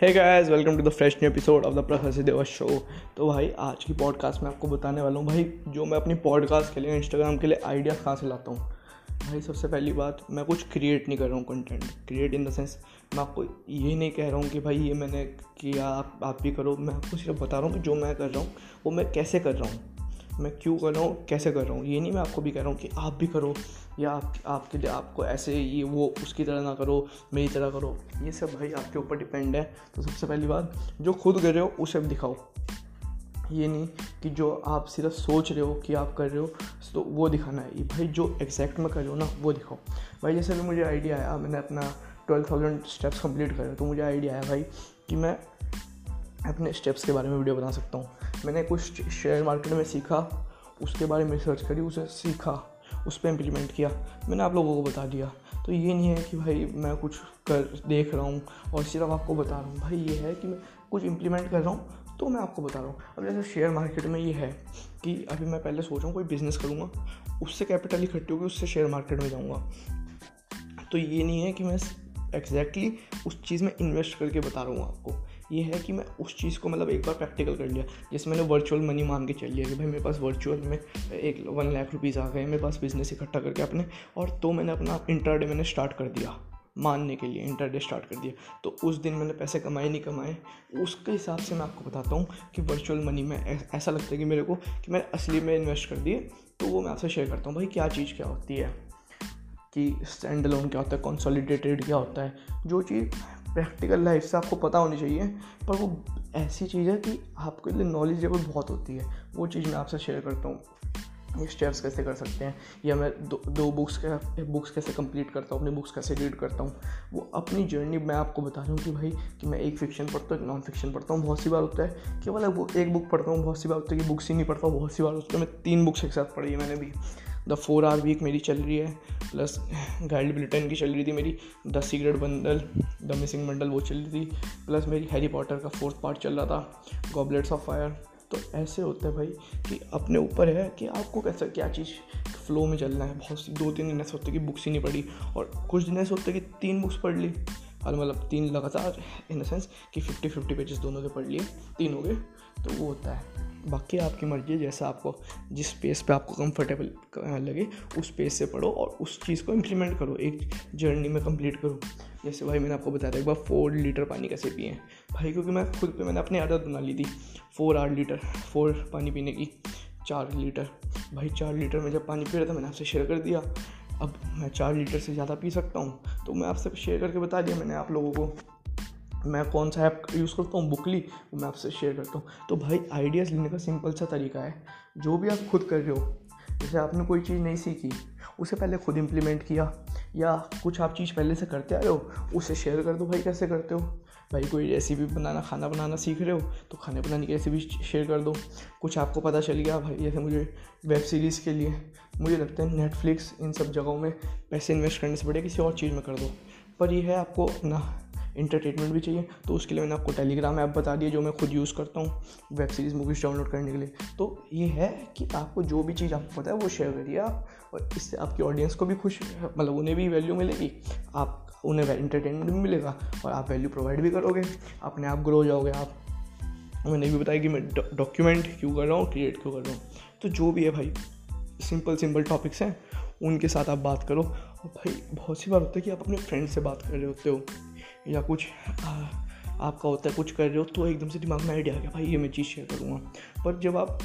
Hey guys welcome to the fresh new episode of the Prakash Deva show तो भाई, आज की podcast में आपको बताने वाला हूँ। भाई, जो मैं अपनी पॉडकास्ट के लिए इंस्टाग्राम के लिए आइडिया कहाँ से लाता हूँ? भाई, सबसे पहली बात, मैं कुछ क्रिएट नहीं कर रहा हूँ content create in the sense मैं आपको ये नहीं कह रहा हूँ कि भाई, ये मैंने किया, आप आप भी करो। मैं आपको सिर्फ़ बता रहा हूँ कि जो मैं कर रहा हूँ, वो मैं कैसे कर रहा हूँ। मैं क्यों कर रहा हूँ, कैसे कर रहा हूँ, ये नहीं मैं आपको भी कह रहा हूँ कि आप भी करो, या आप, आपके लिए आपको ऐसे ये वो उसकी तरह ना करो, मेरी तरह करो। ये सब भाई आपके ऊपर डिपेंड है। तो सबसे पहली बात, जो खुद कर रहे हो, उसे दिखाओ। ये नहीं कि जो आप सिर्फ़ सोच रहे हो कि आप कर रहे हो तो वो दिखाना है। भाई जो एग्जैक्ट में कर रहे हो ना, वो दिखाओ। भाई जैसे भी मुझे आइडिया आया, मैंने अपना ट्वेल्व थाउज़ेंड स्टेप्स कंप्लीट करे तो मुझे आइडिया आया भाई कि मैं अपने स्टेप्स के बारे में वीडियो बना सकता हूँ। मैंने कुछ शेयर मार्केट में सीखा, उसके बारे में रिसर्च करी, उसे सीखा, उस पर इम्प्लीमेंट किया। मैंने आप लोगों को बता दिया। तो ये नहीं है कि भाई मैं कुछ कर, देख रहा हूँ और सिर्फ़ आपको बता रहा हूँ। भाई ये है कि मैं कुछ इम्प्लीमेंट कर रहा हूँ तो मैं आपको बता रहा हूँ। अब जैसे शेयर मार्केट में ये है कि अभी मैं पहले सोच रहा हूँ कोई बिज़नेस करूँगा, उससे कैपिटल इकट्ठी होगी, उससे शेयर मार्केट में जाऊँगा। तो ये नहीं है कि मैं एग्जैक्टली exactly उस चीज़ में इन्वेस्ट करके बता रहा हूँ आपको। ये है कि मैं उस चीज़ को मतलब एक बार प्रैक्टिकल कर लिया। जैसे मैंने वर्चुअल मनी मान के चल लिया कि भाई मेरे पास वर्चुअल में एक वन लाख रुपीज़ आ गए, मेरे पास बिज़नेस इकट्ठा करके अपने, और तो मैंने अपना इंटरडे मैंने स्टार्ट कर दिया, मानने के लिए इंटरडे स्टार्ट कर दिया। तो उस दिन मैंने पैसे कमाए, नहीं कमाए, उसके हिसाब से मैं आपको बताता हूँ कि वर्चुअल मनी में ऐसा लगता है कि मेरे को, कि मैंने असली में इन्वेस्ट कर दिए। तो वो मैं आपसे शेयर करता हूँ, भाई क्या चीज़ क्या होती है? कि स्टैंड लोन क्या होता है? कॉन्सॉलिडेटेड क्या होता है? जो चीज़ प्रैक्टिकल लाइफ से आपको पता होनी चाहिए, पर वो ऐसी चीज़ है कि आपके लिए नॉलेजेबल बहुत होती है। वो चीज़ मैं आपसे शेयर करता हूँ। ये स्टेप्स कैसे कर सकते हैं? या मैं दो दो बुक्स का, बुक्स कैसे कंप्लीट करता हूँ? अपनी बुक्स कैसे रीड करता हूँ? वो अपनी जर्नी मैं आपको बता रहा हूँ कि भाई, कि मैं एक फिक्शन पढ़ता हूँ, एक नॉन फिक्शन पढ़ता हूँ। बहुत सी बार होता है केवल एक बुक पढ़ता हूँ, बहुत सी बार होता है कि बुक्स ही नहीं पढ़ता हूँ, बहुत सी बार होता है मैं तीन बुक्स एक साथ पढ़ी है मैंने भी। द फोर आर वीक मेरी चल रही है, प्लस गाइड ब्रिटेन की चल रही थी मेरी, the secret bundle, the missing bundle वो चल रही थी, प्लस मेरी हैरी पॉटर का फोर्थ पार्ट चल रहा था, गॉबलेट्स ऑफ़ फायर। तो ऐसे होता है भाई कि अपने ऊपर है कि आपको कैसा, क्या चीज़ फ्लो में चलना है। बहुत सी, दो तीन दिन ऐसे होते कि बुक्स ही नहीं पढ़ी, और कुछ दिन ऐसे होते कि तीन बुक्स पढ़ ली। और मतलब तीन लगातार इन द सेंस कि फिफ्टी फिफ्टी पेजेस दोनों के पढ़ लिए, तीन हो गए तो वो होता है। बाकी आपकी मर्ज़ी है, जैसा आपको, जिस पेस पे आपको कंफर्टेबल लगे, उस पेस से पढ़ो और उस चीज़ को इम्प्लीमेंट करो, एक जर्नी में कंप्लीट करो। जैसे भाई मैंने आपको बताया एक बार फोर लीटर पानी कैसे पिए। भाई, क्योंकि मैं खुद पे, मैंने अपनी आदत बना ली थी फोर आठ लीटर फोर पानी पीने की, चार लीटर भाई, चार लीटर में जब पानी पी रहा था, मैंने आपसे शेयर कर दिया, अब मैं चार लीटर से ज़्यादा पी सकता हूँ। तो मैं आपसे शेयर करके बता दिया मैंने आप लोगों को। मैं कौन सा ऐप यूज़ करता हूँ? बुकली वो मैं आपसे शेयर करता हूँ। तो भाई आइडियाज़ लेने का सिंपल सा तरीका है। जो भी आप खुद कर रहे हो, जैसे आपने कोई चीज़ नहीं सीखी उसे पहले खुद इम्प्लीमेंट किया, या कुछ आप चीज़ पहले से करते आ रहे हो, उसे शेयर कर दो भाई, कैसे करते हो? भाई, कोई रेसिपी बनाना, खाना बनाना सीख रहे हो तो खाने बनाने की रेसिपी शेयर कर दो। कुछ आपको पता चल गया, भाई, जैसे मुझे वेब सीरीज़ के लिए, मुझे लगता है नेटफ्लिक्स इन सब जगहों में पैसे इन्वेस्ट करने से बढ़िया किसी और चीज़ में कर दो। पर यह है आपको अपना इंटरटेनमेंट भी चाहिए। तो उसके लिए मैंने आपको टेलीग्राम ऐप बता दिया, जो मैं खुद यूज़ करता हूँ वेब सीरीज़ मूवीज़ डाउनलोड करने के लिए। तो ये है कि आपको जो भी चीज़ आपको पता है, वो शेयर करिए आप, और इससे आपकी ऑडियंस को भी खुश मतलब उन्हें भी वैल्यू मिलेगी, आप, उन्हें इंटरटेनमेंट भी मिलेगा, और आप वैल्यू प्रोवाइड भी करोगे, अपने आप ग्रो जाओगे आप। मैंने भी बताया कि मैं डॉक्यूमेंट क्यों कर रहा हूँ क्रिएट क्यों कर रहा हूँ। तो जो भी है भाई सिंपल सिंपल टॉपिक्स हैं, उनके साथ आप बात करो। और भाई, बहुत सी बार होता है कि आप अपने फ्रेंड से बात कर रहे होते हो या कुछ आपका होता है कुछ कर रहे हो तो एकदम से दिमाग में आइडिया आ गया, भाई ये मैं चीज़ शेयर करूँगा। पर जब आप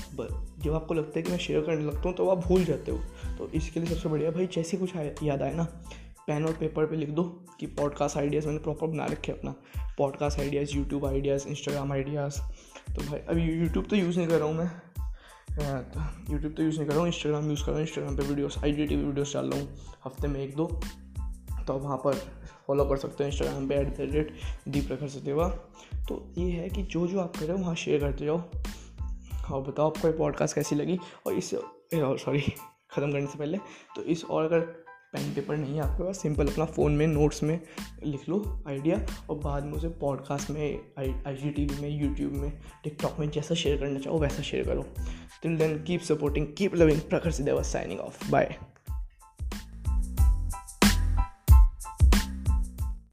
जब आपको लगता है कि मैं शेयर करने लगता हूँ तो आप भूल जाते हो। तो इसके लिए सबसे बढ़िया, भाई जैसे कुछ याद आए ना पेन और पेपर पे लिख दो कि पॉडकास्ट आइडियाज़ मैंने प्रॉपर बना रखे अपना। Podcast ideas YouTube ideas Instagram ideas तो भाई, अभी यूट्यूब तो यूज़ नहीं कर रहा हूँ मैं। यूट्यूब तो यूज़ नहीं कर रहा हूँ इंस्टाग्राम यूज़ कर रहा हूँ इंस्टाग्राम पे videos I D T videos डाल रहा हूँ। हफ़्ते में एक दो। तो आप वहाँ पर फॉलो कर सकते हो इंस्टाग्राम पे एट द रेट दी प्रखर सदेवा तो ये है कि जो जो आप कर रहे हो, वहाँ शेयर करते जाओ और बताओ आपको ये पॉडकास्ट कैसी लगी? और इससे सॉरी ख़त्म करने से पहले तो इस और अगर पेन पेपर नहीं है आपके पास सिंपल अपना फ़ोन में नोट्स में लिख लो आइडिया और बाद में उसे पॉडकास्ट में आई जी टी वी में यूट्यूब में टिकटॉक में जैसा शेयर करना चाहो, वैसा शेयर करो। Till then keep supporting keep loving Prakhar Sideva signing of bye